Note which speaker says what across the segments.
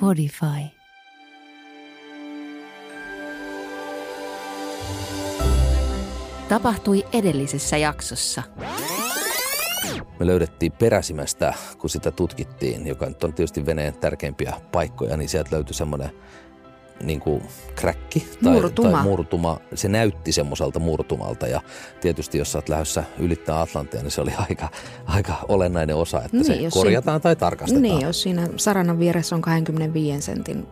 Speaker 1: Podify. Tapahtui edellisessä jaksossa.
Speaker 2: Me löydettiin peräsimästä, kun sitä tutkittiin, joka nyt on tietysti veneen tärkeimpiä paikkoja, niin sieltä löytyi semmoinen niin kuin kräkki tai
Speaker 1: murtuma.
Speaker 2: tai murtuma. Se näytti semmoiselta murtumalta ja tietysti jos sä oot lähdössä ylittää Atlantia, niin se oli aika, aika olennainen osa, että niin, se korjataan
Speaker 3: siinä,
Speaker 2: tai tarkastetaan.
Speaker 3: Niin, jos siinä saranan vieressä on 25 sentin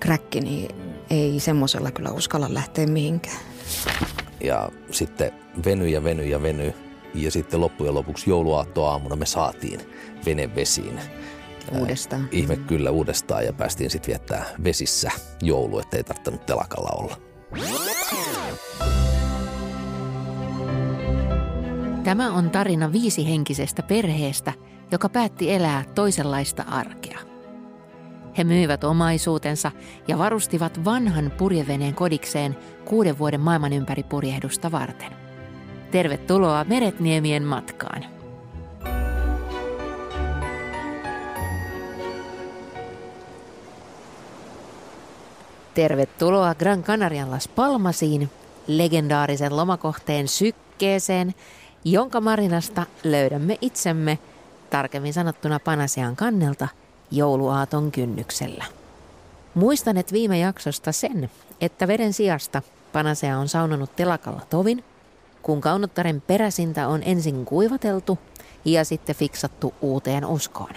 Speaker 3: kräkki, niin ei semmoisella kyllä uskalla lähteä mihinkään.
Speaker 2: Ja sitten veny ja veny ja veny. Ja sitten loppujen lopuksi jouluaattoaamuna me saatiin vene vesiin.
Speaker 3: Uudestaan.
Speaker 2: Äh, ihme kyllä uudestaan ja päästiin sitten viettää vesissä joulu, ettei tarvinnut telakalla olla.
Speaker 1: Tämä on tarina viisihenkisestä perheestä, joka päätti elää toisenlaista arkea. He myivät omaisuutensa ja varustivat vanhan purjeveneen kodikseen kuuden vuoden maailman ympäri purjehdusta varten. Tervetuloa Meretniemien matkaan. Tervetuloa Gran Canarian Las Palmasiin, legendaarisen lomakohteen sykkeeseen, jonka marinasta löydämme itsemme, tarkemmin sanottuna Panasian kannelta, jouluaaton kynnyksellä. Muistanet viime jaksosta sen, että veden sijasta Panasea on saunonut telakalla tovin, kun kaunottaren peräsintä on ensin kuivateltu ja sitten fiksattu uuteen uskoon.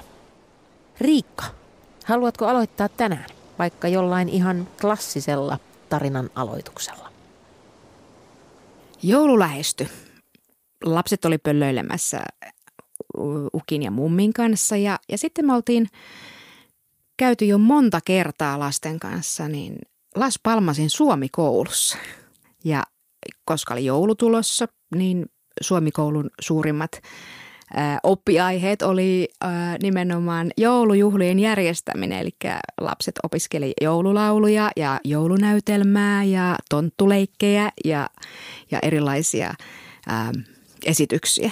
Speaker 1: Riikka, haluatko aloittaa tänään, vaikka jollain ihan klassisella tarinan aloituksella?
Speaker 3: Joulu lähesty. Lapset oli pöllöilemässä Ukin ja mummin kanssa ja, ja sitten me oltiin käyty jo monta kertaa lasten kanssa niin Las Palmasin Suomi-koulussa. Ja koska oli joulutulossa, niin Suomikoulun suurimmat oppiaiheet oli nimenomaan joulujuhlien järjestäminen. Eli lapset opiskeli joululauluja ja joulunäytelmää ja tonttuleikkejä ja, ja erilaisia ää, esityksiä.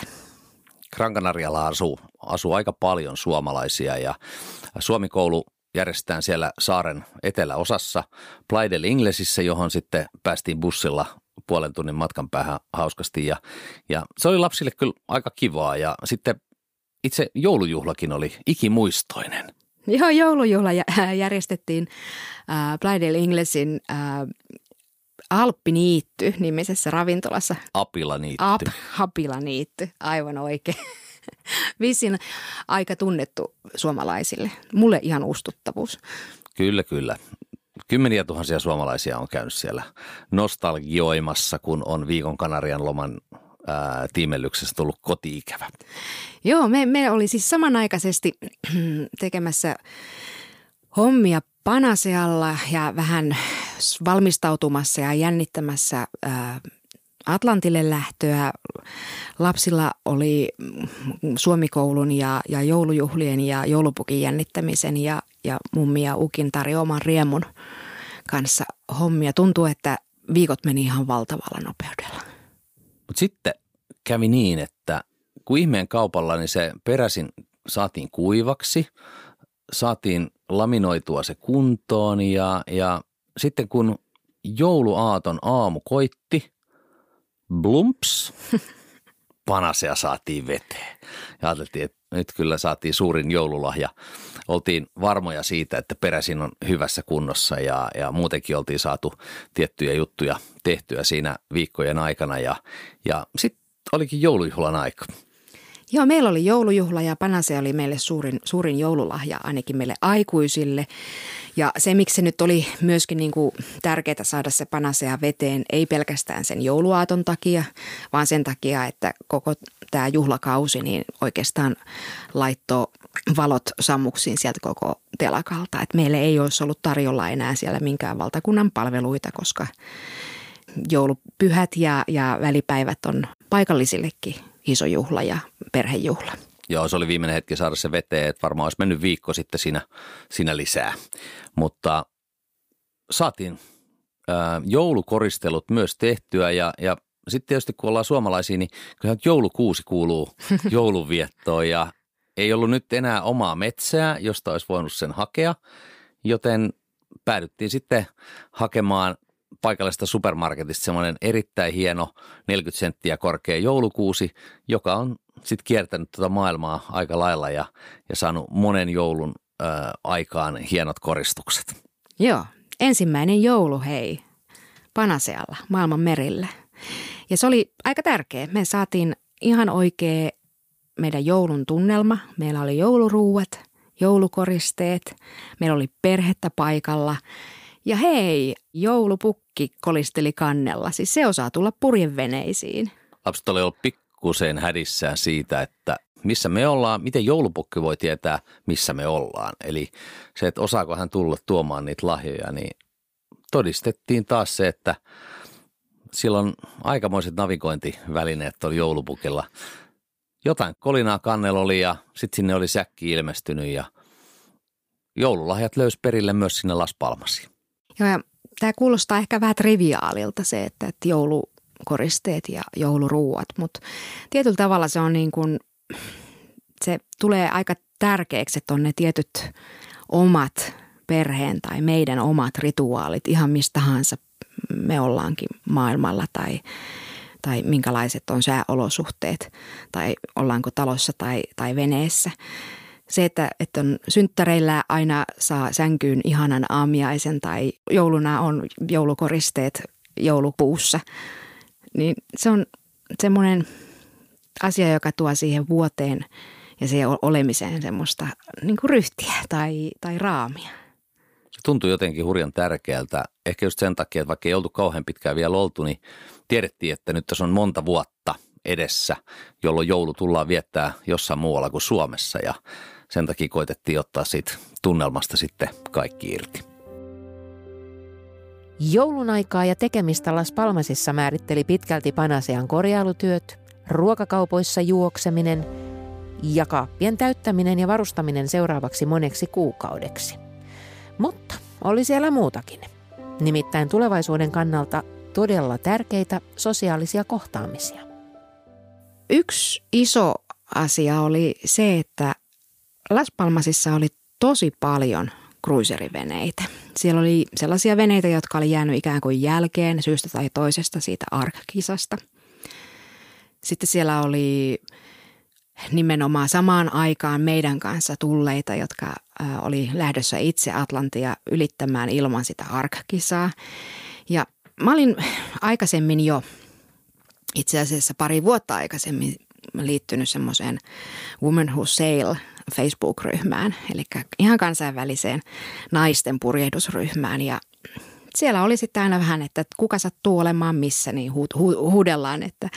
Speaker 2: Gran Canarialla asuu, asuu aika paljon suomalaisia ja Suomikoulu järjestetään siellä saaren eteläosassa Playa del Inglesissä, johon sitten päästiin bussilla puolen tunnin matkan päähän hauskasti ja, ja se oli lapsille kyllä aika kivaa ja sitten itse joulujuhlakin oli ikimuistoinen.
Speaker 3: Joo, joulujuhla järjestettiin äh, del Inglesin äh, Alppiniitty nimisessä ravintolassa.
Speaker 2: Apilaniitty.
Speaker 3: Ap, Apilaniitty, aivan oikein. Visin aika tunnettu suomalaisille. Mulle ihan ustuttavuus.
Speaker 2: Kyllä, kyllä. Kymmeniä tuhansia suomalaisia on käynyt siellä nostalgioimassa, kun on viikon Kanarian loman ää, tiimellyksestä tullut kotiikävä.
Speaker 3: Joo, me, me oli siis samanaikaisesti tekemässä hommia Panasealla ja vähän valmistautumassa ja jännittämässä Atlantille lähtöä. Lapsilla oli Suomikoulun ja, ja joulujuhlien ja joulupukin jännittämisen ja, ja mummi ja ukin tarjoaman riemun kanssa hommia. Tuntuu, että viikot meni ihan valtavalla nopeudella.
Speaker 2: Mutta sitten kävi niin, että kun ihmeen kaupalla, niin se peräsin saatiin kuivaksi, saatiin laminoitua se kuntoon ja, ja sitten kun jouluaaton aamu koitti, blumps, panasea saatiin veteen. Ja ajateltiin, että nyt kyllä saatiin suurin joululahja. Oltiin varmoja siitä, että peräsin on hyvässä kunnossa ja, ja muutenkin oltiin saatu tiettyjä juttuja tehtyä siinä viikkojen aikana. Ja, ja sitten olikin joulujuhlan aika.
Speaker 3: Joo, meillä oli joulujuhla ja Panase oli meille suurin, suurin joululahja ainakin meille aikuisille. Ja se, miksi se nyt oli myöskin niin kuin tärkeää saada se Panasea veteen, ei pelkästään sen jouluaaton takia, vaan sen takia, että koko tämä juhlakausi niin oikeastaan laittoi valot sammuksiin sieltä koko telakalta. Et meille ei olisi ollut tarjolla enää siellä minkään valtakunnan palveluita, koska joulupyhät ja, ja välipäivät on paikallisillekin iso juhla ja perhejuhla.
Speaker 2: Joo, se oli viimeinen hetki saada se veteen, että varmaan olisi mennyt viikko sitten siinä, siinä lisää. Mutta saatiin ää, joulukoristelut myös tehtyä ja, ja sitten tietysti kun ollaan suomalaisia, niin kyllähän joulukuusi kuuluu joulunviettoon ja ei ollut nyt enää omaa metsää, josta olisi voinut sen hakea, joten päädyttiin sitten hakemaan paikallisesta supermarketista semmoinen erittäin hieno 40 senttiä korkea joulukuusi, joka on sitten kiertänyt tuota maailmaa aika lailla ja, ja saanut monen joulun ö, aikaan hienot koristukset.
Speaker 3: Joo, ensimmäinen joulu hei, Panasealla, maailman merillä. Ja se oli aika tärkeä. Me saatiin ihan oikea meidän joulun tunnelma. Meillä oli jouluruuat, joulukoristeet, meillä oli perhettä paikalla. Ja hei, joulupukki kolisteli kannella. Siis se osaa tulla purjeveneisiin.
Speaker 2: Lapset oli ollut pikkusen hädissään siitä, että missä me ollaan, miten joulupukki voi tietää, missä me ollaan. Eli se, että osaako hän tulla tuomaan niitä lahjoja, niin todistettiin taas se, että silloin aikamoiset navigointivälineet oli joulupukilla. Jotain kolinaa kannella oli ja sitten sinne oli säkki ilmestynyt ja joululahjat löysi perille myös sinne Las Palmasiin.
Speaker 3: Joo, ja tämä kuulostaa ehkä vähän triviaalilta se, että, että joulukoristeet ja jouluruuat, mutta tietyllä tavalla se on niin kuin, se tulee aika tärkeäksi, että on ne tietyt omat perheen tai meidän omat rituaalit ihan mistä tahansa me ollaankin maailmalla tai, tai minkälaiset on sääolosuhteet tai ollaanko talossa tai, tai veneessä. Se, että, että on synttäreillä aina saa sänkyyn ihanan aamiaisen tai jouluna on joulukoristeet joulupuussa, niin se on semmoinen asia, joka tuo siihen vuoteen ja siihen olemiseen semmoista niin kuin ryhtiä tai, tai raamia
Speaker 2: tuntui jotenkin hurjan tärkeältä. Ehkä just sen takia, että vaikka ei oltu kauhean pitkään vielä oltu, niin tiedettiin, että nyt tässä on monta vuotta edessä, jolloin joulu tullaan viettää jossain muualla kuin Suomessa ja sen takia koitettiin ottaa siitä tunnelmasta sitten kaikki irti.
Speaker 1: Joulun aikaa ja tekemistä Las Palmasissa määritteli pitkälti Panasean korjailutyöt, ruokakaupoissa juokseminen ja kaappien täyttäminen ja varustaminen seuraavaksi moneksi kuukaudeksi. Mutta oli siellä muutakin. Nimittäin tulevaisuuden kannalta todella tärkeitä sosiaalisia kohtaamisia.
Speaker 3: Yksi iso asia oli se, että Las Palmasissa oli tosi paljon cruiseriveneitä. Siellä oli sellaisia veneitä, jotka oli jäänyt ikään kuin jälkeen syystä tai toisesta siitä ARK-kisasta. Sitten siellä oli nimenomaan samaan aikaan meidän kanssa tulleita, jotka oli lähdössä itse Atlantia ylittämään ilman sitä arkkisaa. Ja mä olin aikaisemmin jo, itse asiassa pari vuotta aikaisemmin liittynyt semmoiseen Women Who Sail Facebook-ryhmään, eli ihan kansainväliseen naisten purjehdusryhmään. Ja siellä oli sitten aina vähän, että kuka sattuu olemaan missä, niin hu, hu, huudellaan, että,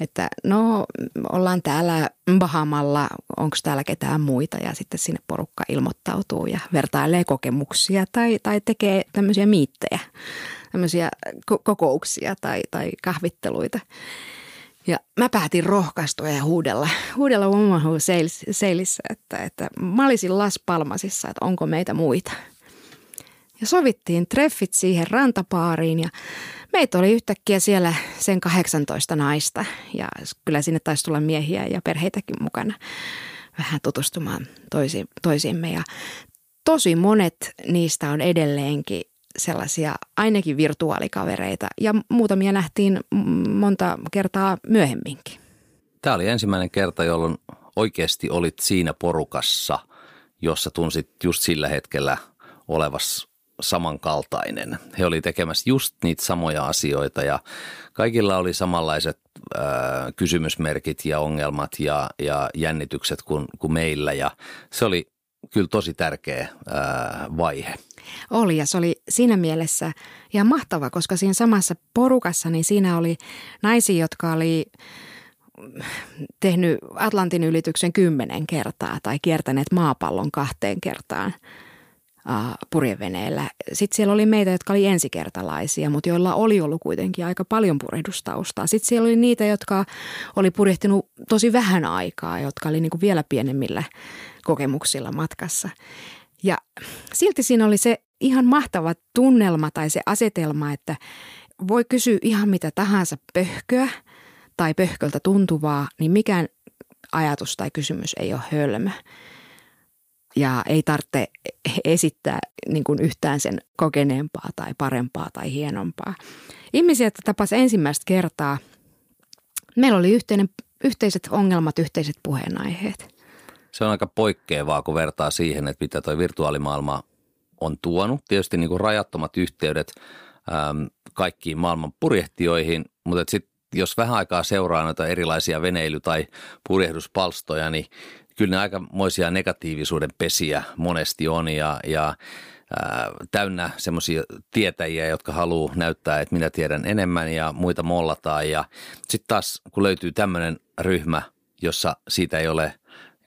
Speaker 3: että no ollaan täällä Bahamalla, onko täällä ketään muita ja sitten sinne porukka ilmoittautuu ja vertailee kokemuksia tai, tai tekee tämmöisiä miittejä, tämmöisiä kokouksia tai, tai kahvitteluita. Ja mä päätin rohkaistua ja huudella, huudella Woman Who Sailissa, että, että mä olisin Las Palmasissa, että onko meitä muita – ja sovittiin treffit siihen rantapaariin ja meitä oli yhtäkkiä siellä sen 18 naista. Ja kyllä sinne taisi tulla miehiä ja perheitäkin mukana vähän tutustumaan toisi, toisiimme. Ja tosi monet niistä on edelleenkin sellaisia ainakin virtuaalikavereita ja muutamia nähtiin monta kertaa myöhemminkin.
Speaker 2: Tämä oli ensimmäinen kerta, jolloin oikeasti olit siinä porukassa, jossa tunsit just sillä hetkellä olevas samankaltainen. He oli tekemässä just niitä samoja asioita ja kaikilla oli samanlaiset äh, kysymysmerkit ja ongelmat ja, ja jännitykset kuin, kuin meillä ja se oli kyllä tosi tärkeä äh, vaihe.
Speaker 3: Oli ja se oli siinä mielessä ihan mahtava, koska siinä samassa porukassa niin siinä oli naisia, jotka oli tehnyt Atlantin ylityksen kymmenen kertaa tai kiertäneet maapallon kahteen kertaan – purjeveneellä. Sitten siellä oli meitä, jotka oli ensikertalaisia, mutta joilla oli ollut kuitenkin aika paljon purjehdustaustaa. Sitten siellä oli niitä, jotka oli purjehtinut tosi vähän aikaa, jotka oli niin kuin vielä pienemmillä kokemuksilla matkassa. Ja silti siinä oli se ihan mahtava tunnelma tai se asetelma, että voi kysyä ihan mitä tahansa pöhköä tai pöhköltä tuntuvaa, niin mikään ajatus tai kysymys ei ole hölmö. Ja ei tarvitse esittää niin kuin yhtään sen kokeneempaa tai parempaa tai hienompaa. Ihmisiä, että tapas ensimmäistä kertaa, meillä oli yhteinen, yhteiset ongelmat, yhteiset puheenaiheet.
Speaker 2: Se on aika poikkeavaa, kun vertaa siihen, että mitä tuo virtuaalimaailma on tuonut. Tietysti niin kuin rajattomat yhteydet äm, kaikkiin maailman purjehtijoihin, mutta sitten jos vähän aikaa seuraa noita erilaisia veneily- tai purjehduspalstoja, niin kyllä ne aikamoisia negatiivisuuden pesiä monesti on ja, ja ää, täynnä semmoisia tietäjiä, jotka haluaa näyttää, että minä tiedän enemmän ja muita mollataan. Ja sitten taas, kun löytyy tämmöinen ryhmä, jossa siitä ei ole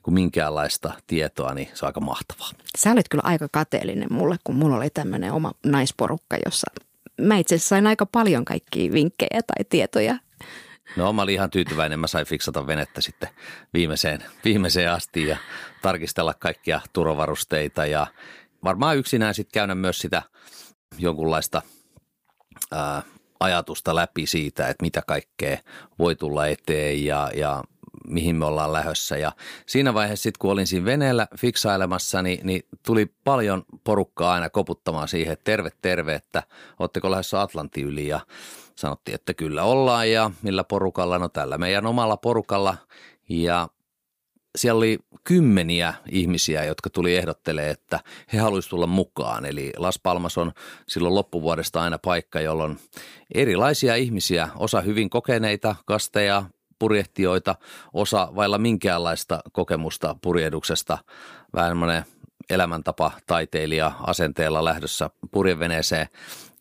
Speaker 2: kuin minkäänlaista tietoa, niin se on aika mahtavaa.
Speaker 3: Sä olet kyllä aika kateellinen mulle, kun mulla oli tämmöinen oma naisporukka, jossa mä itse asiassa sain aika paljon kaikkia vinkkejä tai tietoja.
Speaker 2: No mä olin ihan tyytyväinen, mä sain fiksata venettä sitten viimeiseen, viimeiseen asti ja tarkistella kaikkia turvavarusteita ja varmaan yksinään sitten käydä myös sitä jonkunlaista ää, ajatusta läpi siitä, että mitä kaikkea voi tulla eteen ja, ja mihin me ollaan lähössä. Ja siinä vaiheessa sitten, kun olin siinä veneellä fiksailemassa, niin, niin tuli paljon porukkaa aina koputtamaan siihen, että terve, terve, että ootteko lähdössä Atlantin yli ja sanottiin, että kyllä ollaan ja millä porukalla, no tällä meidän omalla porukalla ja siellä oli kymmeniä ihmisiä, jotka tuli ehdottelemaan, että he haluaisivat tulla mukaan. Eli Las Palmas on silloin loppuvuodesta aina paikka, jolloin erilaisia ihmisiä, osa hyvin kokeneita kasteja, purjehtijoita, osa vailla minkäänlaista kokemusta purjehduksesta, vähän elämäntapa taiteilija asenteella lähdössä purjeveneeseen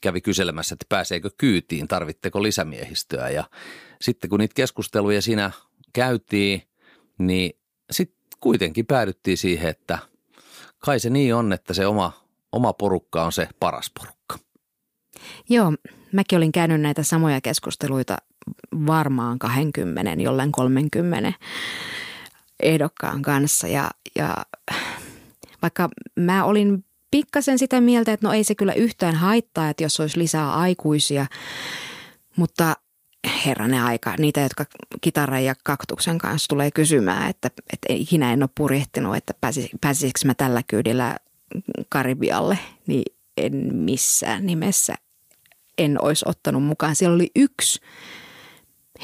Speaker 2: kävi kyselemässä, että pääseekö kyytiin, tarvitteko lisämiehistöä ja sitten kun niitä keskusteluja siinä käytiin, niin sitten kuitenkin päädyttiin siihen, että kai se niin on, että se oma, oma porukka on se paras porukka.
Speaker 3: Joo, mäkin olin käynyt näitä samoja keskusteluita varmaan 20, jollain 30 ehdokkaan kanssa. Ja, ja vaikka mä olin pikkasen sitä mieltä, että no ei se kyllä yhtään haittaa, että jos olisi lisää aikuisia, mutta herranen aika, niitä, jotka kitaran ja kaktuksen kanssa tulee kysymään, että, että ikinä en ole purjehtinut, että pääsis, pääsisikö mä tällä kyydillä Karibialle, niin en missään nimessä en olisi ottanut mukaan. Siellä oli yksi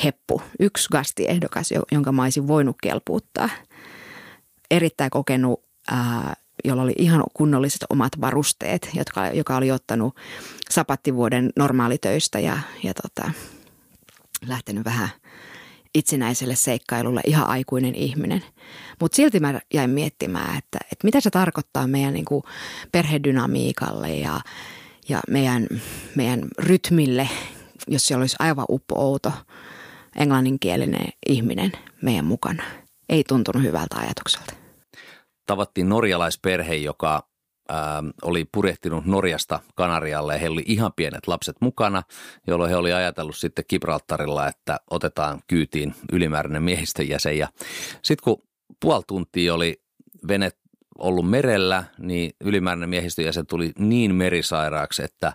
Speaker 3: heppu, yksi gastiehdokas, jonka mä olisin voinut kelpuuttaa. Erittäin kokenut, ää, jolla oli ihan kunnolliset omat varusteet, jotka, joka oli ottanut sapattivuoden normaalitöistä ja, ja tota, lähtenyt vähän itsenäiselle seikkailulle ihan aikuinen ihminen. Mutta silti mä jäin miettimään, että, että mitä se tarkoittaa meidän niin kuin perhedynamiikalle ja, ja meidän, meidän rytmille, jos siellä olisi aivan uppouto englanninkielinen ihminen meidän mukana. Ei tuntunut hyvältä ajatukselta.
Speaker 2: Tavattiin norjalaisperhe, joka ää, oli purjehtinut Norjasta Kanarialle ja heillä oli ihan pienet lapset mukana, jolloin he oli ajatellut sitten Gibraltarilla, että otetaan kyytiin ylimääräinen miehistön jäsen. Sitten kun puoli tuntia oli vene ollut merellä, niin ylimääräinen miehistön jäsen tuli niin merisairaaksi, että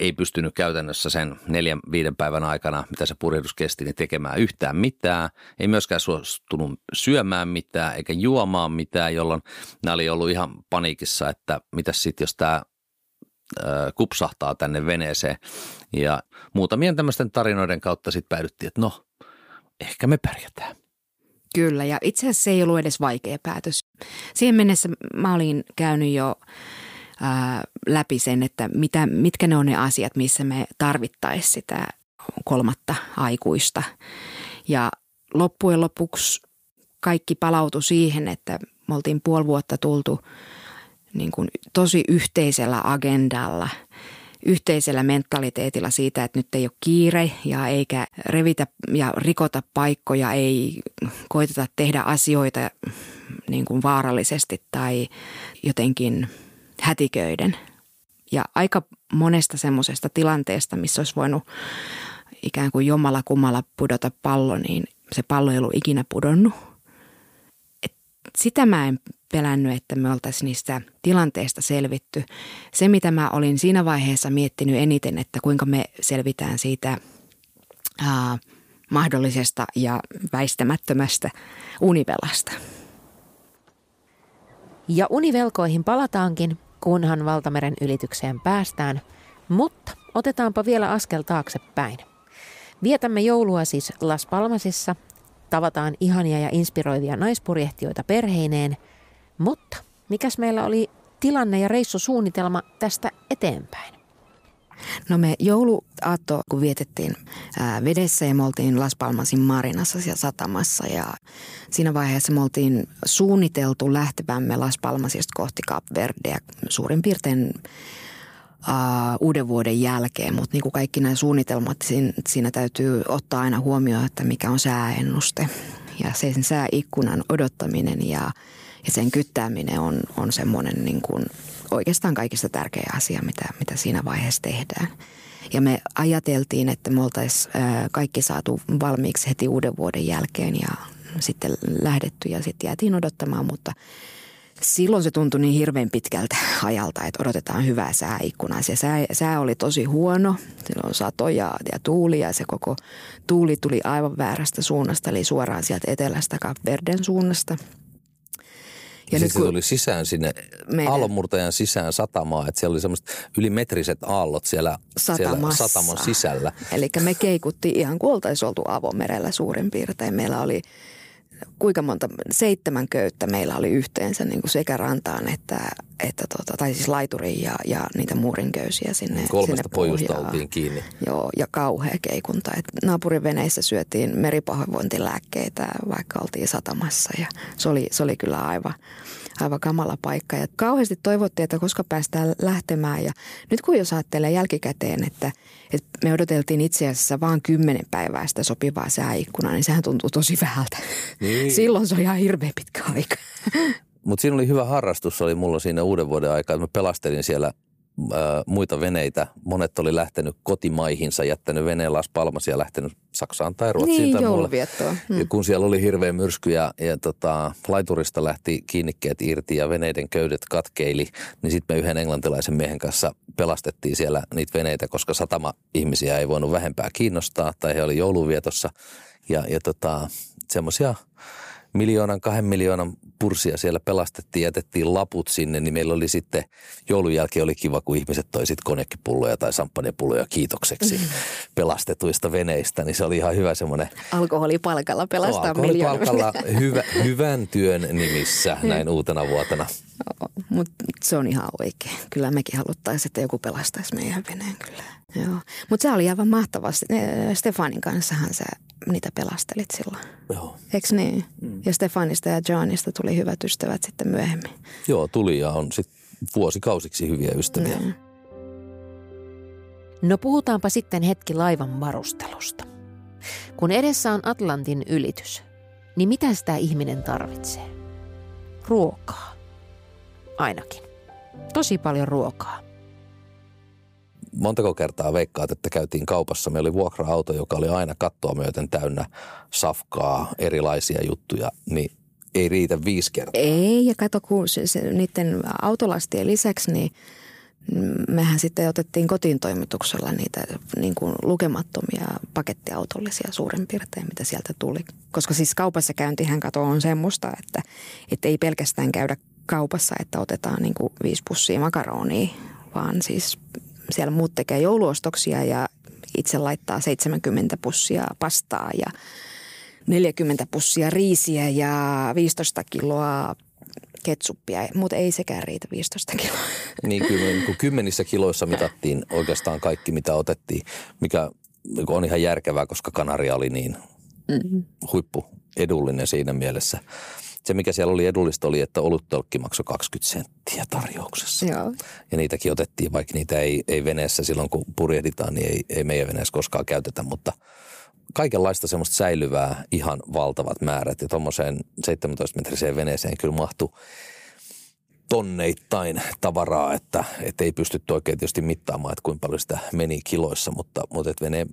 Speaker 2: ei pystynyt käytännössä sen neljän, viiden päivän aikana, mitä se purjehdus kesti, niin tekemään yhtään mitään. Ei myöskään suostunut syömään mitään eikä juomaan mitään, jolloin nämä oli ollut ihan paniikissa, että mitä sitten, jos tämä kupsahtaa tänne veneeseen. Ja muutamien tämmöisten tarinoiden kautta sitten päädyttiin, että no, ehkä me pärjätään.
Speaker 3: Kyllä, ja itse asiassa se ei ollut edes vaikea päätös. Siihen mennessä mä olin käynyt jo ää, läpi sen, että mitä, mitkä ne on ne asiat, missä me tarvittaisiin sitä kolmatta aikuista. Ja loppujen lopuksi kaikki palautui siihen, että me oltiin puoli vuotta tultu niin kuin tosi yhteisellä agendalla, yhteisellä mentaliteetilla siitä, että nyt ei ole kiire ja eikä revitä ja rikota paikkoja, ei koiteta tehdä asioita niin kuin vaarallisesti tai jotenkin hätiköiden. Ja aika monesta semmoisesta tilanteesta, missä olisi voinut ikään kuin jommalla kummalla pudota pallo, niin se pallo ei ollut ikinä pudonnut. Et sitä mä en pelännyt, että me oltaisiin niistä tilanteista selvitty. Se, mitä mä olin siinä vaiheessa miettinyt eniten, että kuinka me selvitään siitä ää, mahdollisesta ja väistämättömästä univelasta.
Speaker 1: Ja univelkoihin palataankin, kunhan valtameren ylitykseen päästään, mutta otetaanpa vielä askel taaksepäin. Vietämme joulua siis Las Palmasissa, tavataan ihania ja inspiroivia naispurjehtijoita perheineen, mutta mikäs meillä oli tilanne ja reissusuunnitelma tästä eteenpäin?
Speaker 3: No me jouluaatto, kun vietettiin ää, vedessä ja me oltiin Las Palmasin Marinassa siellä satamassa ja siinä vaiheessa me oltiin suunniteltu lähtevämme Las Palmasista kohti Cap Verdea suurin piirtein uh, uuden vuoden jälkeen, mutta niin kuin kaikki nämä suunnitelmat, siinä, siinä täytyy ottaa aina huomioon, että mikä on sääennuste. Ja sen sääikkunan odottaminen ja, ja sen kyttääminen on, on semmoinen niin kuin oikeastaan kaikista tärkeä asia, mitä, mitä siinä vaiheessa tehdään. Ja me ajateltiin, että me oltaisiin kaikki saatu valmiiksi heti uuden vuoden jälkeen ja sitten lähdetty ja sitten jäätiin odottamaan, mutta – silloin se tuntui niin hirveän pitkältä ajalta, että odotetaan hyvää sääikkunaa. Se sää, sää oli tosi huono, silloin satoja ja tuuli ja se koko tuuli tuli aivan väärästä suunnasta, eli suoraan sieltä etelästä Verden suunnasta.
Speaker 2: Ja, ja nyt, se tuli sisään sinne meidän... aallonmurtajan sisään satamaan, että siellä oli semmoiset ylimetriset aallot siellä, siellä satamon sisällä.
Speaker 3: Eli me keikuttiin ihan kuin oltaisiin oltu avomerellä suurin piirtein. Meillä oli kuinka monta, seitsemän köyttä meillä oli yhteensä niin kuin sekä rantaan että, että tota, tai siis laituriin ja, ja niitä muurinköysiä sinne
Speaker 2: Kolmesta
Speaker 3: sinne
Speaker 2: pojusta oltiin kiinni.
Speaker 3: Joo, ja kauhea keikunta. Et naapurin veneissä syötiin meripahoinvointilääkkeitä, vaikka oltiin satamassa ja se oli, se oli kyllä aivan, aivan kamala paikka. Ja kauheasti toivottiin, että koska päästään lähtemään. Ja nyt kun jos ajattelee jälkikäteen, että, että me odoteltiin itse asiassa vain kymmenen päivää sitä sopivaa sääikkunaa, niin sehän tuntuu tosi vähältä. Niin. Silloin se on ihan hirveän pitkä aika.
Speaker 2: Mutta siinä oli hyvä harrastus, oli mulla siinä uuden vuoden aikaa. Mä pelastelin siellä muita veneitä. Monet oli lähtenyt kotimaihinsa, jättänyt veneen Las Palmasia ja lähtenyt Saksaan tai Ruotsiin.
Speaker 3: Niin, jouluviettoa.
Speaker 2: Hmm. Kun siellä oli hirveä myrsky ja, ja tota, laiturista lähti kiinnikkeet irti ja veneiden köydet katkeili, niin sitten me yhden englantilaisen miehen kanssa pelastettiin siellä niitä veneitä, koska satama-ihmisiä ei voinut vähempää kiinnostaa tai he oli jouluvietossa. Ja, ja tota, semmoisia miljoonan, kahden miljoonan pursia siellä pelastettiin, jätettiin laput sinne, niin meillä oli sitten joulun jälkeen oli kiva, kun ihmiset toi sitten konekipulloja tai samppanjapulloja kiitokseksi mm. pelastetuista veneistä, niin se oli ihan hyvä semmoinen.
Speaker 3: Alkoholipalkalla pelastaa no, alkoholipalkalla
Speaker 2: hyvä, hyvän työn nimissä näin uutena vuotena.
Speaker 3: Mutta se on ihan oikein. Kyllä mekin haluttaisiin, että joku pelastaisi meidän veneen kyllä. Mutta se oli aivan mahtavaa. Stefanin kanssahan sä niitä pelastelit silloin.
Speaker 2: Joo.
Speaker 3: Eikö niin? Mm. Ja Stefanista ja Johnista tuli hyvät ystävät sitten myöhemmin.
Speaker 2: Joo, tuli ja on sitten vuosikausiksi hyviä ystäviä. Mm.
Speaker 1: No puhutaanpa sitten hetki laivan varustelusta. Kun edessä on Atlantin ylitys, niin mitä sitä ihminen tarvitsee? Ruokaa. Ainakin. Tosi paljon ruokaa
Speaker 2: montako kertaa veikkaat, että käytiin kaupassa. Meillä oli vuokra-auto, joka oli aina kattoa myöten täynnä safkaa, erilaisia juttuja, niin ei riitä viisi kertaa.
Speaker 3: Ei, ja kato, kun se, se, niiden autolastien lisäksi, niin mehän sitten otettiin kotiin toimituksella niitä niin kuin lukemattomia pakettiautollisia suurin piirtein, mitä sieltä tuli. Koska siis kaupassa käyntihän kato on semmoista, että, että ei pelkästään käydä kaupassa, että otetaan niin kuin viisi pussia makaronia, vaan siis siellä muut tekee jouluostoksia ja itse laittaa 70 pussia pastaa ja 40 pussia riisiä ja 15 kiloa ketsuppia, mutta ei sekään riitä 15 kiloa.
Speaker 2: Niin kyllä niin kun kymmenissä kiloissa mitattiin oikeastaan kaikki, mitä otettiin, mikä on ihan järkevää, koska Kanaria oli niin mm-hmm. huippu edullinen siinä mielessä se, mikä siellä oli edullista, oli, että oluttölkki maksoi 20 senttiä tarjouksessa.
Speaker 3: Joo.
Speaker 2: Ja niitäkin otettiin, vaikka niitä ei, ei veneessä silloin, kun purjehditaan, niin ei, ei meidän veneessä koskaan käytetä, mutta kaikenlaista semmoista säilyvää ihan valtavat määrät. Ja tuommoiseen 17-metriseen veneeseen kyllä mahtui tonneittain tavaraa, että, että ei pystytty oikein tietysti mittaamaan, että kuinka paljon sitä meni kiloissa, mutta, mutta että vene,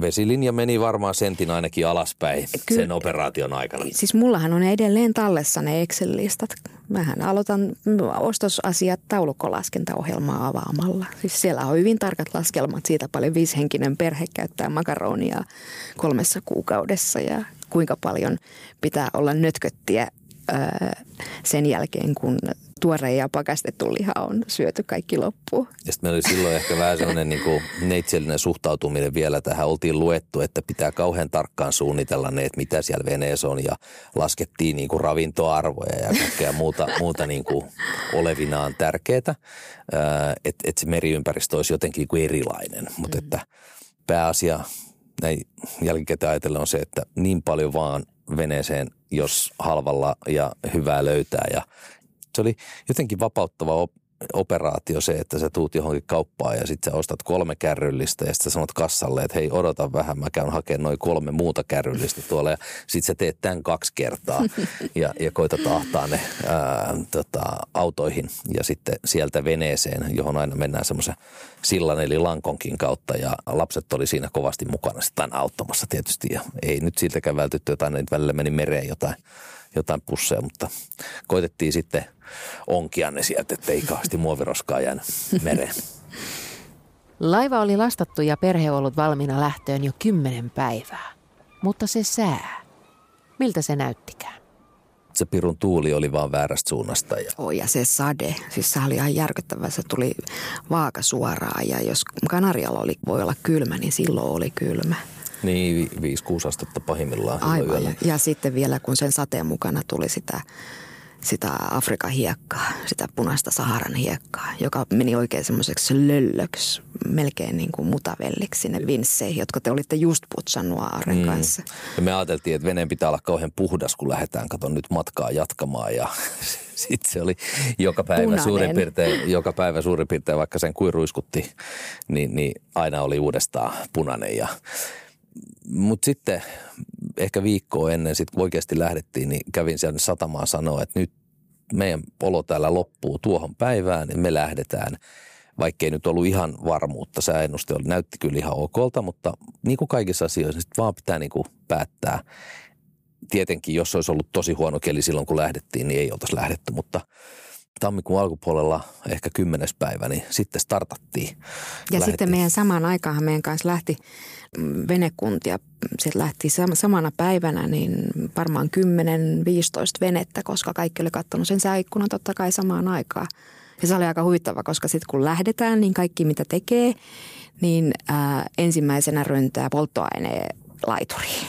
Speaker 2: vesilinja meni varmaan sentin ainakin alaspäin Kyllä, sen operaation aikana.
Speaker 3: Siis mullahan on edelleen tallessa ne Excel-listat. Mähän aloitan ostosasiat taulukkolaskentaohjelmaa avaamalla. Siis siellä on hyvin tarkat laskelmat siitä, paljon viisihenkinen perhe käyttää makaronia kolmessa kuukaudessa ja kuinka paljon pitää olla nötköttiä sen jälkeen, kun tuore ja pakastettu liha on syöty kaikki loppuun.
Speaker 2: Ja sitten meillä oli silloin ehkä vähän sellainen niin kuin neitsellinen suhtautuminen vielä tähän. Oltiin luettu, että pitää kauhean tarkkaan suunnitella ne, että mitä siellä veneessä on ja laskettiin niin kuin ravintoarvoja ja kaikkea muuta, muuta niin kuin olevinaan tärkeää, että et se meriympäristö olisi jotenkin kuin erilainen. Mutta mm. että pääasia näin jälkikäteen ajatellen on se, että niin paljon vaan veneeseen, jos halvalla ja hyvää löytää ja se oli jotenkin vapauttava op- operaatio se, että sä tuut johonkin kauppaan ja sitten sä ostat kolme kärryllistä ja sitten sanot kassalle, että hei odota vähän, mä käyn hakemaan noin kolme muuta kärryllistä tuolla ja sitten sä teet tämän kaksi kertaa ja, ja koitat ahtaa ne ää, tota, autoihin ja sitten sieltä veneeseen, johon aina mennään semmoisen sillan eli lankonkin kautta ja lapset oli siinä kovasti mukana sitten auttamassa tietysti ja ei nyt siltäkään vältytty jotain, että välillä meni mereen jotain jotain pusseja, mutta koitettiin sitten onkia ne sieltä, ettei kauheasti muoviroskaa jäänyt mereen.
Speaker 1: Laiva oli lastattu ja perhe ollut valmiina lähtöön jo kymmenen päivää. Mutta se sää, miltä se näyttikään?
Speaker 2: Se pirun tuuli oli vaan väärästä suunnasta. Ja...
Speaker 3: Oh, ja se sade, siis se oli ihan järkyttävä. Se tuli vaaka suoraan ja jos Kanarialla oli, voi olla kylmä, niin silloin oli kylmä.
Speaker 2: Niin, 5-6 astetta pahimmillaan.
Speaker 3: Aivan, ja, ja sitten vielä kun sen sateen mukana tuli sitä, sitä Afrikan hiekkaa, sitä punaista Saharan hiekkaa, joka meni oikein semmoiseksi löllöksi, melkein niin kuin mutavelliksi sinne vinsseihin, jotka te olitte just putsannut Aaren mm. kanssa.
Speaker 2: Ja me ajateltiin, että veneen pitää olla kauhean puhdas, kun lähdetään, katon nyt matkaa jatkamaan ja sitten se oli joka päivä Punainen. suurin piirtein, joka päivä suurin piirtein, vaikka sen kuiruiskutti, niin, niin aina oli uudestaan punainen ja mutta sitten ehkä viikkoa ennen, sit kun oikeasti lähdettiin, niin kävin siellä satamaan sanoa, että nyt meidän polo täällä loppuu tuohon päivään, niin me lähdetään. Vaikkei nyt ollut ihan varmuutta, sääennuste oli, näytti kyllä ihan okolta, mutta niin kuin kaikissa asioissa, niin vaan pitää niin kuin päättää. Tietenkin, jos olisi ollut tosi huono keli silloin, kun lähdettiin, niin ei oltaisi lähdetty, mutta tammikuun alkupuolella ehkä kymmenes päivä, niin sitten startattiin. Ja
Speaker 3: lähdettiin. sitten meidän samaan aikaan meidän kanssa lähti venekuntia. Sieltä lähti samana päivänä niin varmaan 10-15 venettä, koska kaikki oli katsonut sen sääikkunan totta kai samaan aikaan. Ja se oli aika huvittava, koska sitten kun lähdetään, niin kaikki mitä tekee, niin ää, ensimmäisenä röntää polttoaineen laituriin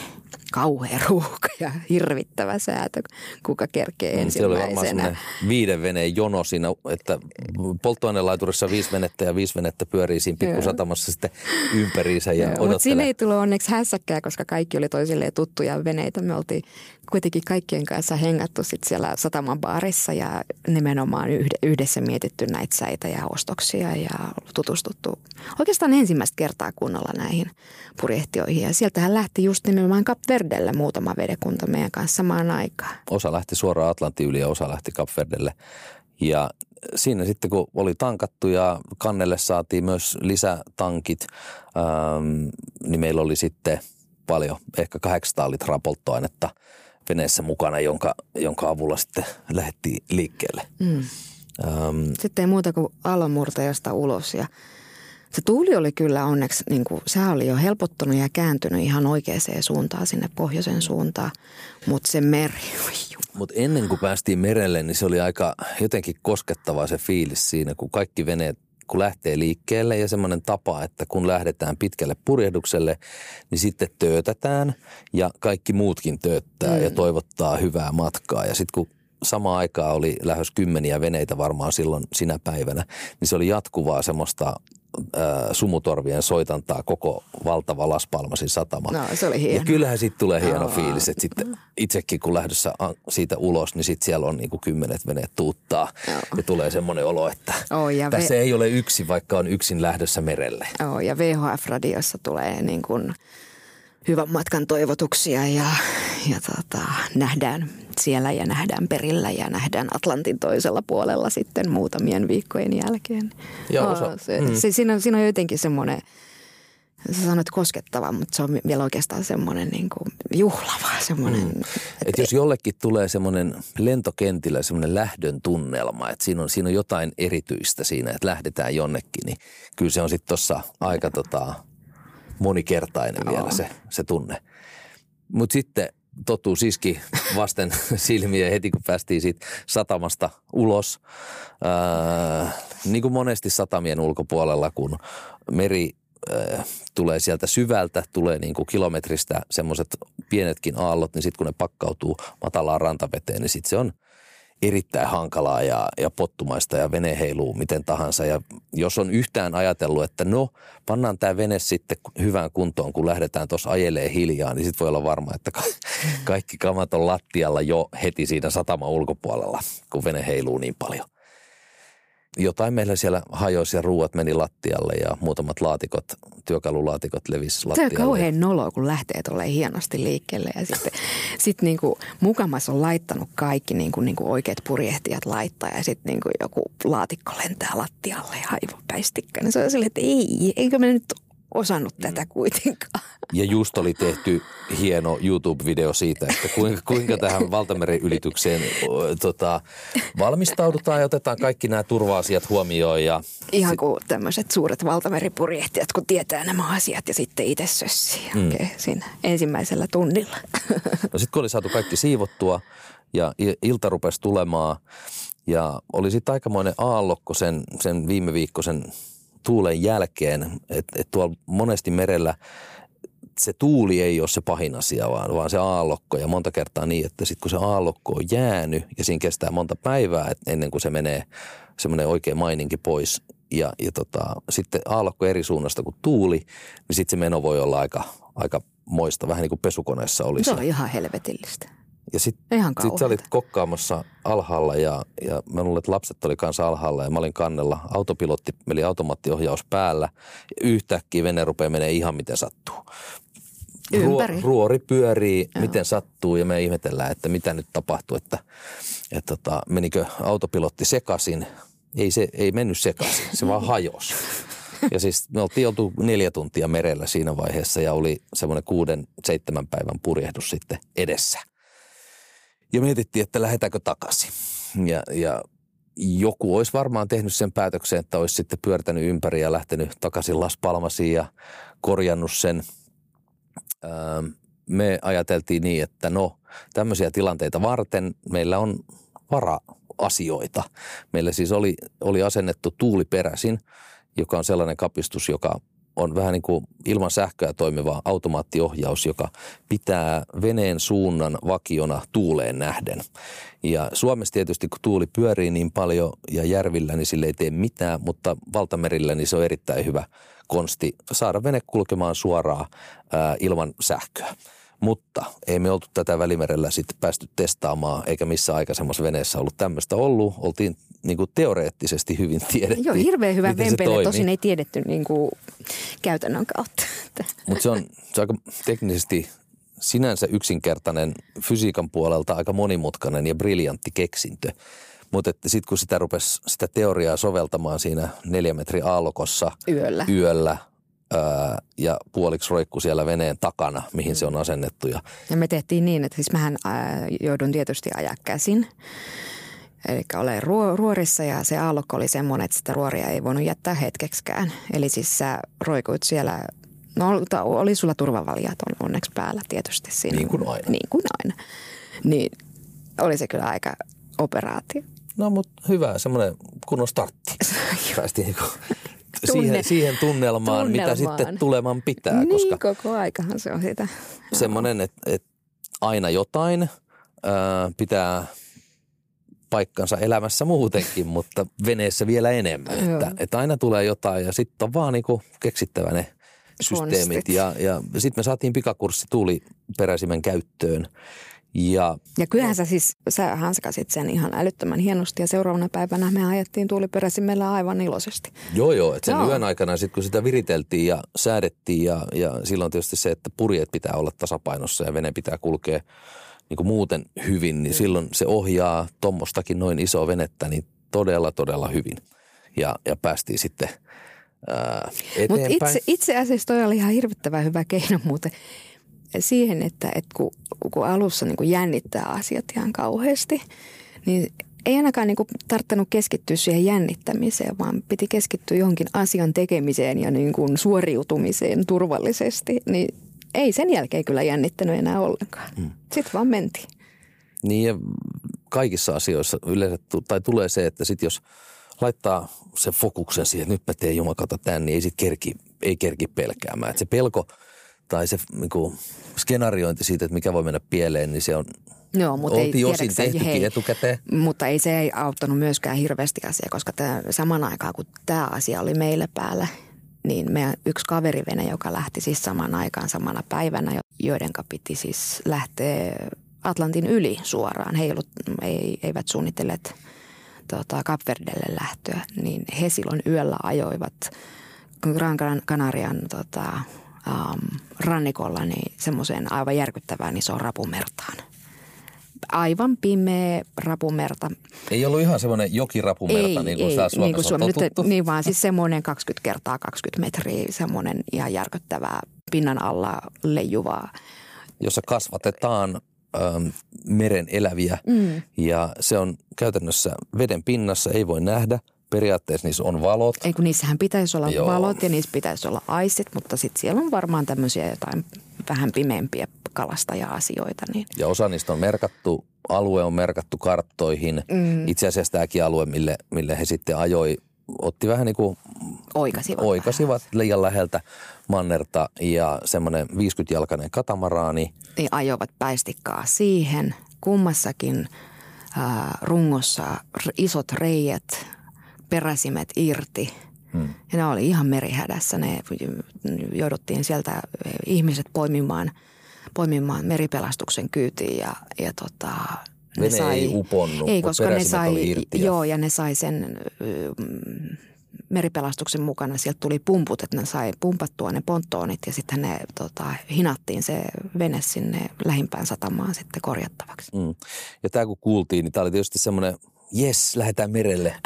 Speaker 3: kauhea ruuhka ja hirvittävä säätö, kuka kerkee ensimmäisenä. Siellä oli varmaan
Speaker 2: viiden veneen jono siinä, että polttoainelaiturissa viisi venettä ja viisi venettä pyörii siinä pikkusatamassa sitten ympäriinsä ja Mutta
Speaker 3: siinä ei tullut onneksi hässäkkää, koska kaikki oli toisilleen tuttuja veneitä. Me oltiin kuitenkin kaikkien kanssa hengattu sit siellä sataman baarissa ja nimenomaan yhdessä mietitty näitä säitä ja ostoksia ja tutustuttu oikeastaan ensimmäistä kertaa kunnolla näihin purjehtioihin. Ja sieltähän lähti just nimenomaan Cap Verdelle muutama vedekunta meidän kanssa samaan aikaan.
Speaker 2: Osa lähti suoraan Atlantin yli ja osa lähti Cap Verdelle. Ja siinä sitten kun oli tankattu ja kannelle saatiin myös lisätankit, ähm, niin meillä oli sitten paljon, ehkä 800 litraa polttoainetta veneessä mukana, jonka, jonka avulla sitten lähdettiin liikkeelle. Mm.
Speaker 3: Ähm, sitten ei muuta kuin aallonmurtajasta ulos ja se tuuli oli kyllä onneksi, niin kuin, se oli jo helpottunut ja kääntynyt ihan oikeaan suuntaan sinne pohjoisen suuntaan, mutta se meri,
Speaker 2: Mutta ennen kuin päästiin merelle, niin se oli aika jotenkin koskettava se fiilis siinä, kun kaikki veneet kun lähtee liikkeelle ja semmoinen tapa, että kun lähdetään pitkälle purjehdukselle, niin sitten töötetään ja kaikki muutkin tööttää mm. ja toivottaa hyvää matkaa. Ja sitten kun samaan aikaan oli lähes kymmeniä veneitä varmaan silloin sinä päivänä, niin se oli jatkuvaa semmoista sumutorvien soitantaa koko valtava Las Palmasin satama.
Speaker 3: No, se oli hieno.
Speaker 2: Ja kyllähän sitten tulee hieno no. fiilis, että sitten itsekin kun lähdössä siitä ulos, niin sitten siellä on niinku kymmenet veneet tuuttaa. No. Ja tulee semmoinen olo, että oh, ja tässä ve- ei ole yksi, vaikka on yksin lähdössä merelle.
Speaker 3: Oh, ja VHF-radiossa tulee niin kuin hyvän matkan toivotuksia ja, ja tota, nähdään siellä ja nähdään perillä ja nähdään Atlantin toisella puolella sitten muutamien viikkojen jälkeen.
Speaker 2: Ja osa,
Speaker 3: se, mm. se, siinä, on, siinä on jotenkin semmoinen, sä sanoit koskettava, mutta se on vielä oikeastaan semmoinen niin kuin juhlava. Semmoinen, mm.
Speaker 2: et jos jollekin tulee semmoinen lentokentillä semmoinen lähdön tunnelma, että siinä on, siinä on jotain erityistä siinä, että lähdetään jonnekin, niin kyllä se on sitten tuossa aika tota, monikertainen Joo. vielä se, se tunne. Mutta sitten totuus iski vasten silmiä heti, kun päästiin siitä satamasta ulos. Ää, niin kuin monesti satamien ulkopuolella, kun meri ää, tulee sieltä syvältä, tulee niin kuin kilometristä semmoiset pienetkin aallot, niin sitten kun ne pakkautuu matalaan rantaveteen, niin sitten se on – erittäin hankalaa ja, ja pottumaista ja vene heiluu miten tahansa. Ja jos on yhtään ajatellut, että no, pannaan tämä vene sitten hyvään kuntoon, kun lähdetään tuossa ajelee hiljaa, niin sitten voi olla varma, että kaikki kamat on lattialla jo heti siinä satama ulkopuolella, kun vene heiluu niin paljon jotain meillä siellä hajosi ja ruuat meni lattialle ja muutamat laatikot, työkalulaatikot levisi lattialle.
Speaker 3: Se on kauhean nolo, kun lähtee tuolle hienosti liikkeelle ja sitten sit niinku mukamas on laittanut kaikki niinku, niinku oikeat purjehtijat laittaa ja sitten niinku joku laatikko lentää lattialle ja aivopäistikkä. Niin se on silleen, että ei, eikö me nyt osannut tätä kuitenkaan.
Speaker 2: Ja just oli tehty hieno YouTube-video siitä, että kuinka, kuinka tähän valtameriylitykseen tota, valmistaudutaan ja otetaan kaikki nämä turva-asiat huomioon. Ja
Speaker 3: Ihan kuin tämmöiset suuret valtameripurjehtijat, kun tietää nämä asiat ja sitten itse sössii mm. siinä ensimmäisellä tunnilla.
Speaker 2: No sitten kun oli saatu kaikki siivottua ja ilta rupesi tulemaan ja oli sitten aikamoinen aallokko sen, sen viime viikkoisen tuulen jälkeen, että et tuolla monesti merellä se tuuli ei ole se pahin asia, vaan, vaan se aallokko. Ja monta kertaa niin, että sitten kun se aallokko on jäänyt ja siinä kestää monta päivää et ennen kuin se menee semmoinen oikein maininki pois. Ja, ja tota, sitten aallokko eri suunnasta kuin tuuli, niin sitten se meno voi olla aika, aika moista, vähän niin kuin pesukoneessa olisi.
Speaker 3: Se on ihan helvetillistä.
Speaker 2: Ja sitten sit sä olit kokkaamassa alhaalla ja, ja mä luulen, että lapset oli kanssa alhaalla ja mä olin kannella. Autopilotti, eli automaattiohjaus päällä. Ja yhtäkkiä vene rupeaa menee ihan miten sattuu.
Speaker 3: Ympäri.
Speaker 2: Ruo, ruori pyörii, Joo. miten sattuu ja me ihmetellään, että mitä nyt tapahtuu, että, että tota, menikö autopilotti sekasin. Ei se ei mennyt sekaisin, se vaan hajosi. Ja siis me oltiin oltu neljä tuntia merellä siinä vaiheessa ja oli semmoinen kuuden, seitsemän päivän purjehdus sitten edessä. Ja mietittiin, että lähdetäänkö takaisin. Ja, ja joku olisi varmaan tehnyt sen päätöksen, että olisi sitten pyörtänyt ympäri ja lähtenyt takaisin Las Palmasiin ja korjannut sen. Öö, me ajateltiin niin, että no tämmöisiä tilanteita varten meillä on vara-asioita. Meillä siis oli, oli asennettu tuuliperäisin, joka on sellainen kapistus, joka on vähän niin kuin ilman sähköä toimiva automaattiohjaus, joka pitää veneen suunnan vakiona tuuleen nähden. Ja Suomessa tietysti, kun tuuli pyörii niin paljon ja järvillä, niin sille ei tee mitään, mutta valtamerillä niin se on erittäin hyvä konsti saada vene kulkemaan suoraan ää, ilman sähköä. Mutta ei me oltu tätä välimerellä sitten päästy testaamaan, eikä missä aikaisemmassa veneessä ollut tämmöistä ollut. Oltiin niin kuin teoreettisesti hyvin tiedetty.
Speaker 3: Joo, hirveän hyvä vempele. Tosin ei tiedetty niin kuin käytännön kautta.
Speaker 2: Mutta se on, se on aika teknisesti sinänsä yksinkertainen, fysiikan puolelta aika monimutkainen ja briljantti keksintö. Mutta sitten kun sitä rupesi sitä teoriaa soveltamaan siinä neljä metri aallokossa
Speaker 3: yöllä,
Speaker 2: yöllä ää, ja puoliksi roikku siellä veneen takana, mihin mm. se on asennettu. Ja,
Speaker 3: ja me tehtiin niin, että siis mähän ää, joudun tietysti ajaa käsin. Eli olen ruorissa ja se aallokko oli semmoinen, että sitä ruoria ei voinut jättää hetkeksikään. Eli siis sä roikuit siellä, no oli sulla turvavalijat on onneksi päällä tietysti siinä.
Speaker 2: Niin kuin aina.
Speaker 3: Niin kuin aina. Niin oli se kyllä aika operaatio.
Speaker 2: No mutta hyvä, semmoinen kunnon startti. Päästiin niin Tunne, siihen, siihen tunnelmaan, tunnelmaan, mitä sitten tuleman pitää.
Speaker 3: Niin, koska koko aikahan se on sitä.
Speaker 2: Semmoinen, että, että aina jotain ää, pitää paikkansa elämässä muutenkin, mutta veneessä vielä enemmän. että, että aina tulee jotain ja sitten on vaan niinku keksittävä ne systeemit. Ja, ja sitten me saatiin pikakurssi tuuliperäisimen käyttöön. Ja,
Speaker 3: ja kyllähän sä siis, sä hanskasit sen ihan älyttömän hienosti ja seuraavana päivänä me ajettiin tuuliperäsimellä aivan iloisesti.
Speaker 2: Joo, joo. Että sen joo. yön aikana sitten kun sitä viriteltiin ja säädettiin ja, ja silloin tietysti se, että purjeet pitää olla tasapainossa ja vene pitää kulkea niin kuin muuten hyvin, niin mm. silloin se ohjaa tuommoistakin noin iso venettä niin todella, todella hyvin. Ja, ja päästiin sitten
Speaker 3: Mutta itse, itse asiassa toi oli ihan hirvittävän hyvä keino muuten siihen, että, että kun, kun alussa niin kun jännittää asiat ihan kauheasti, niin ei ainakaan niin tarttanut keskittyä siihen jännittämiseen, vaan piti keskittyä johonkin asian tekemiseen ja niin kuin suoriutumiseen turvallisesti. Niin ei sen jälkeen kyllä jännittänyt enää ollenkaan. Mm. Sitten vaan mentiin.
Speaker 2: Niin ja kaikissa asioissa yleensä tai tulee se, että sit jos laittaa sen fokuksen siihen, että nyt mä teen jumakata tämän, niin ei sit kerki, ei kerki pelkäämään. Et se pelko tai se niin kuin, skenaariointi siitä, että mikä voi mennä pieleen, niin se on Joo, mutta ei, osin tehtykin hei, etukäteen.
Speaker 3: Mutta ei se ei auttanut myöskään hirveästi asia, koska tämä, saman aikaan kun tämä asia oli meille päällä, niin meidän yksi kaverivene, joka lähti siis saman aikaan samana päivänä, joiden piti siis lähteä Atlantin yli suoraan. He ei ollut, ei, eivät suunnitelleet tota, Kapverdelle lähtöä, niin he silloin yöllä ajoivat Gran Canarian tota, um, rannikolla niin semmoiseen aivan järkyttävään isoon rapumertaan. Aivan pimeä rapumerta.
Speaker 2: Ei ollut ihan semmoinen jokirapumerta ei, niin kuin ei, Suomessa niin kuin Suomi,
Speaker 3: nyt, niin vaan siis semmoinen 20 kertaa 20 metriä, semmoinen ihan järkyttävää pinnan alla leijuvaa.
Speaker 2: Jossa kasvatetaan ähm, meren eläviä mm. ja se on käytännössä veden pinnassa, ei voi nähdä – periaatteessa niissä on valot.
Speaker 3: Ei kun niissähän pitäisi olla Joo. valot ja niissä pitäisi olla aisit, mutta sitten siellä on varmaan tämmöisiä jotain vähän pimeämpiä kalastaja-asioita. Niin.
Speaker 2: Ja osa niistä on merkattu, alue on merkattu karttoihin. Mm. Itse asiassa tämäkin alue, mille, mille he sitten ajoi, otti vähän niin kuin
Speaker 3: oikasivat,
Speaker 2: oikasivat liian läheltä mannerta ja semmoinen 50-jalkainen katamaraani.
Speaker 3: Niin ajoivat päistikkaa siihen. Kummassakin äh, rungossa isot reijät peräsimet irti. Hmm. Ja ne oli ihan merihädässä. Ne jouduttiin sieltä ihmiset poimimaan, poimimaan meripelastuksen kyytiin ja, ja tota,
Speaker 2: ne Vene sai, ei uponnut,
Speaker 3: ei, koska ne sai, irti joo, ja ne sai sen mm, meripelastuksen mukana. Sieltä tuli pumput, että ne sai pumpattua ne ponttoonit ja sitten ne tota, hinattiin se vene sinne lähimpään satamaan sitten korjattavaksi. Mm.
Speaker 2: Ja tämä kun kuultiin, niin tämä oli tietysti semmoinen – jes, lähdetään merelle,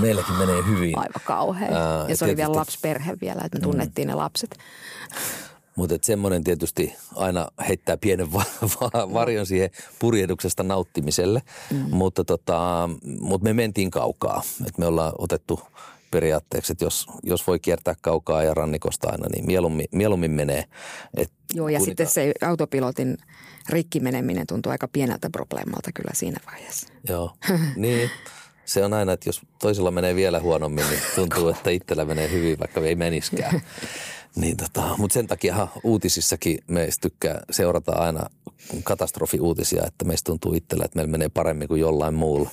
Speaker 2: meilläkin menee hyvin.
Speaker 3: Aivan kauhean. Ää, ja se oli vielä lapsperhe vielä, että me mm. tunnettiin mm. ne lapset.
Speaker 2: Mutta semmoinen tietysti aina heittää pienen va- va- varjon siihen purjehduksesta nauttimiselle. Mm. Mutta tota, mut me mentiin kaukaa. Et me ollaan otettu periaatteeksi, että jos, jos voi kiertää kaukaa ja rannikosta aina, niin mieluummin, mieluummin menee. Et
Speaker 3: Joo, ja sitten se autopilotin rikki meneminen tuntuu aika pieneltä probleemalta kyllä siinä vaiheessa.
Speaker 2: Joo, niin. Se on aina, että jos toisella menee vielä huonommin, niin tuntuu, että itsellä menee hyvin, vaikka ei meniskään. Niin tota, mutta sen takia uutisissakin meistä tykkää seurata aina katastrofiuutisia, että meistä tuntuu itsellä, että meillä menee paremmin kuin jollain muulla.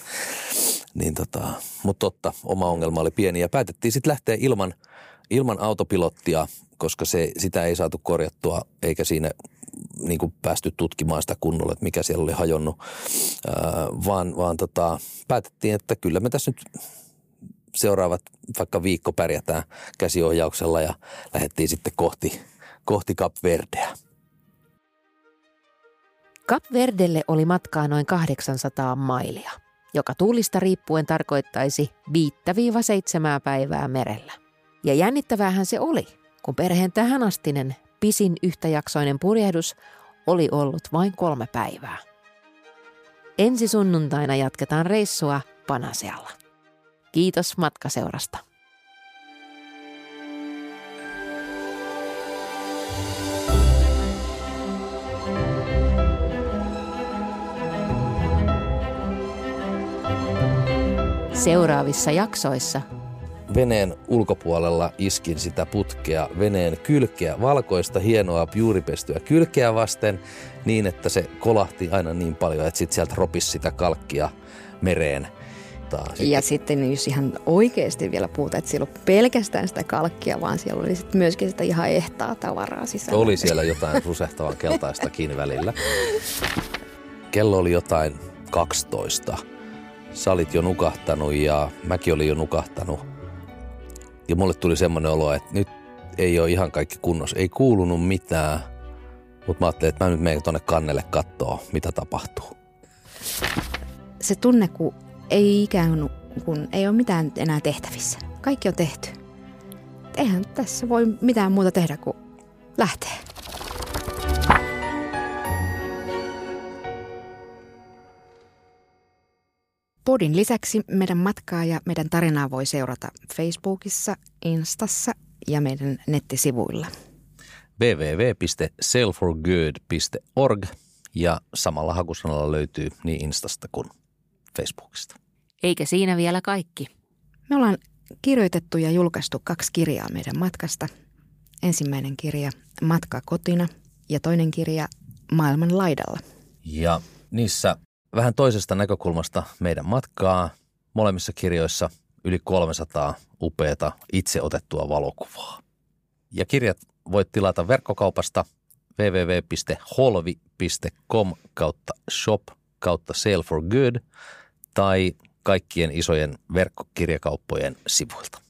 Speaker 2: Niin tota, mutta totta, oma ongelma oli pieni. Ja päätettiin sitten lähteä ilman, ilman autopilottia, koska se, sitä ei saatu korjattua eikä siinä niin kuin päästy tutkimaan sitä kunnolla, että mikä siellä oli hajonnut, ää, vaan, vaan tota, päätettiin, että kyllä me tässä nyt seuraavat vaikka viikko pärjätään käsiohjauksella ja lähdettiin sitten kohti, kohti Cap Verdeä.
Speaker 1: Cap Verdelle oli matkaa noin 800 mailia, joka tuulista riippuen tarkoittaisi 5-7 päivää merellä. Ja jännittäväähän se oli, kun perheen tähänastinen pisin yhtäjaksoinen purjehdus oli ollut vain kolme päivää. Ensi sunnuntaina jatketaan reissua Panasealla. Kiitos matkaseurasta. Seuraavissa jaksoissa
Speaker 2: veneen ulkopuolella iskin sitä putkea, veneen kylkeä, valkoista hienoa juuripestyä kylkeä vasten niin, että se kolahti aina niin paljon, että sitten sieltä ropisi sitä kalkkia mereen.
Speaker 3: Sitten. Ja sitten jos ihan oikeasti vielä puhutaan, että siellä on pelkästään sitä kalkkia, vaan siellä oli sitten myöskin sitä ihan ehtaa tavaraa sisällä.
Speaker 2: Oli siellä jotain rusehtavan keltaistakin välillä. kello oli jotain 12. Sä olit jo nukahtanut ja mäkin olin jo nukahtanut. Ja mulle tuli semmoinen olo, että nyt ei ole ihan kaikki kunnossa. Ei kuulunut mitään, mutta mä ajattelin, että mä nyt menen tuonne kannelle katsoa, mitä tapahtuu.
Speaker 3: Se tunne, kun ei ikään kuin ei ole mitään enää tehtävissä. Kaikki on tehty. Eihän tässä voi mitään muuta tehdä kuin lähteä. Podin lisäksi meidän matkaa ja meidän tarinaa voi seurata Facebookissa, Instassa ja meidän nettisivuilla.
Speaker 2: www.sailforgood.org ja samalla hakusanalla löytyy niin Instasta kuin Facebookista.
Speaker 1: Eikä siinä vielä kaikki.
Speaker 3: Me ollaan kirjoitettu ja julkaistu kaksi kirjaa meidän matkasta. Ensimmäinen kirja Matka kotina ja toinen kirja Maailman laidalla.
Speaker 2: Ja niissä vähän toisesta näkökulmasta meidän matkaa. Molemmissa kirjoissa yli 300 upeata itse otettua valokuvaa. Ja kirjat voit tilata verkkokaupasta www.holvi.com kautta shop kautta sale for good tai kaikkien isojen verkkokirjakauppojen sivuilta.